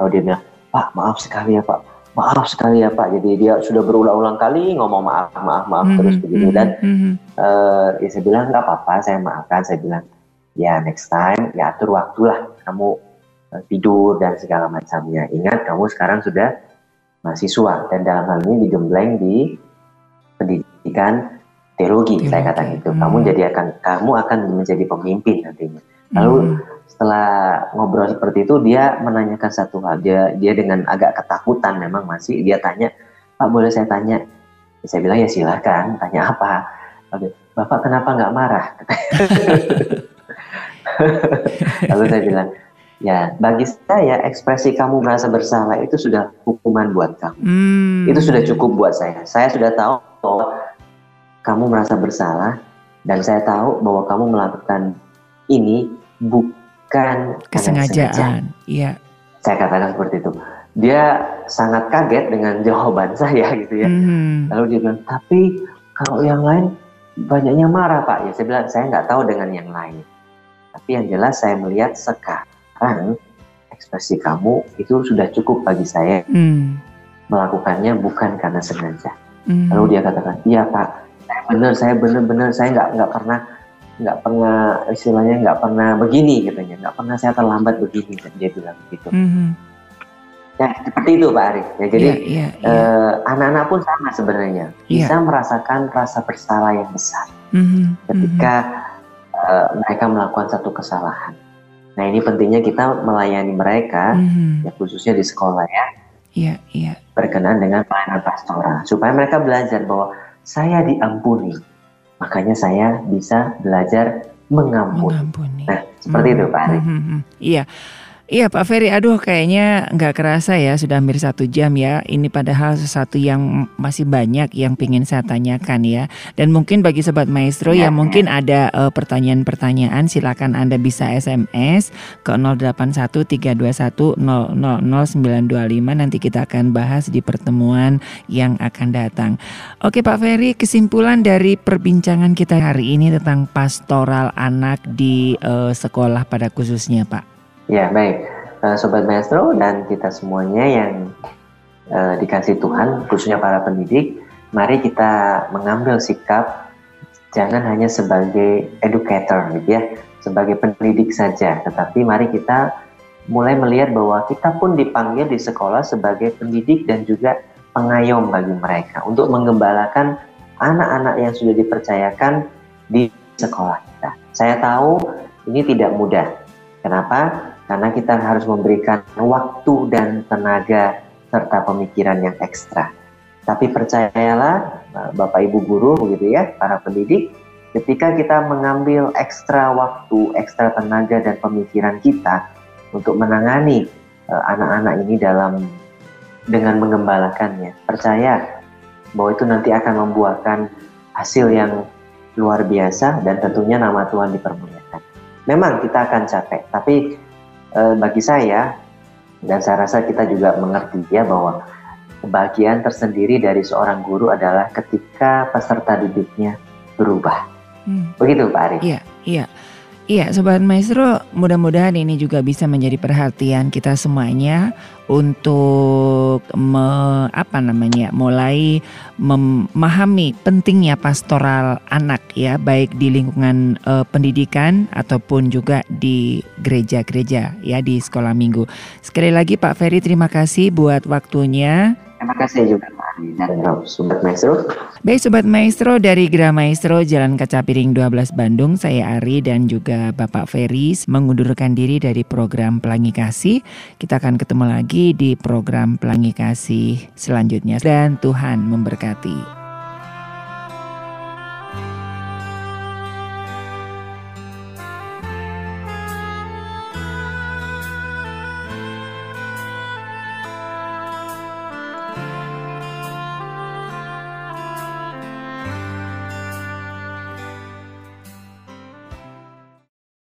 Lalu dia bilang, Pak maaf sekali ya Pak, maaf sekali ya Pak. Jadi dia sudah berulang-ulang kali ngomong maaf, maaf, maaf mm-hmm. terus begitu dan mm-hmm. uh, ya saya bilang nggak apa-apa, saya maafkan. Saya bilang ya next time ya atur waktulah kamu uh, tidur dan segala macamnya. Ingat kamu sekarang sudah mahasiswa dan dalam hal ini digembleng di pendidikan teologi, teologi. saya katakan itu. Hmm. Kamu jadi akan kamu akan menjadi pemimpin nantinya. Lalu hmm. Setelah ngobrol seperti itu dia menanyakan satu hal. Dia dia dengan agak ketakutan memang masih dia tanya, "Pak, boleh saya tanya?" Saya bilang, "Ya silakan, tanya apa?" Bapak kenapa nggak marah? Lalu saya bilang, ya bagi saya ekspresi kamu merasa bersalah itu sudah hukuman buat kamu. Hmm. Itu sudah cukup buat saya. Saya sudah tahu bahwa kamu merasa bersalah dan saya tahu bahwa kamu melakukan ini bukan kesengajaan. Iya. Saya katakan seperti itu. Dia sangat kaget dengan jawaban saya gitu ya. Hmm. Lalu dia bilang, tapi kalau yang lain banyaknya marah pak. Ya saya bilang saya nggak tahu dengan yang lain. Tapi yang jelas saya melihat sekarang ekspresi kamu itu sudah cukup bagi saya hmm. melakukannya bukan karena sengaja. Hmm. Lalu dia katakan, iya pak, saya benar, saya benar-benar saya nggak nggak pernah nggak pernah istilahnya nggak pernah begini katanya, nggak pernah saya terlambat begini dia bilang begitu. Hmm. Ya seperti itu Pak Arif. Ya, jadi yeah, yeah, yeah. Eh, anak-anak pun sama sebenarnya yeah. bisa merasakan rasa bersalah yang besar mm-hmm. ketika mm-hmm uh, mereka melakukan satu kesalahan. Nah ini pentingnya kita melayani mereka, mm-hmm. ya khususnya di sekolah ya. Iya, yeah, iya. Yeah. Berkenan dengan pelayanan pastoral supaya mereka belajar bahwa saya diampuni, makanya saya bisa belajar mengampuni. mengampuni. Nah seperti mm-hmm. itu Pak Ari. Mm-hmm. Iya. Iya Pak Ferry, aduh kayaknya nggak kerasa ya sudah hampir satu jam ya. Ini padahal sesuatu yang masih banyak yang ingin saya tanyakan ya. Dan mungkin bagi Sobat Maestro ya, yang mungkin ada uh, pertanyaan-pertanyaan silakan Anda bisa SMS ke 081321000925 nanti kita akan bahas di pertemuan yang akan datang. Oke Pak Ferry, kesimpulan dari perbincangan kita hari ini tentang pastoral anak di uh, sekolah pada khususnya Pak. Ya baik, uh, Sobat Maestro dan kita semuanya yang uh, dikasih Tuhan, khususnya para pendidik, mari kita mengambil sikap jangan hanya sebagai educator gitu ya, sebagai pendidik saja, tetapi mari kita mulai melihat bahwa kita pun dipanggil di sekolah sebagai pendidik dan juga pengayom bagi mereka untuk mengembalakan anak-anak yang sudah dipercayakan di sekolah kita. Saya tahu ini tidak mudah. Kenapa? Karena kita harus memberikan waktu dan tenaga serta pemikiran yang ekstra. Tapi percayalah Bapak Ibu guru begitu ya, para pendidik, ketika kita mengambil ekstra waktu, ekstra tenaga dan pemikiran kita untuk menangani eh, anak-anak ini dalam dengan mengembalakannya, percaya bahwa itu nanti akan membuahkan hasil yang luar biasa dan tentunya nama Tuhan dipermuliakan. Memang kita akan capek, tapi e, bagi saya dan saya rasa kita juga mengerti ya bahwa kebahagiaan tersendiri dari seorang guru adalah ketika peserta didiknya berubah. Hmm. Begitu Pak Ari. Iya, iya. Iya, Sobat Maestro, mudah-mudahan ini juga bisa menjadi perhatian kita semuanya untuk me, apa namanya, mulai memahami pentingnya pastoral anak ya, baik di lingkungan uh, pendidikan ataupun juga di gereja-gereja ya di sekolah minggu. Sekali lagi Pak Ferry terima kasih buat waktunya Terima kasih juga Sobat Maestro. Baik Sobat Maestro dari Gra Maestro Jalan Kaca Piring 12 Bandung, saya Ari dan juga Bapak Feris mengundurkan diri dari program Pelangi Kasih. Kita akan ketemu lagi di program Pelangi Kasih selanjutnya dan Tuhan memberkati.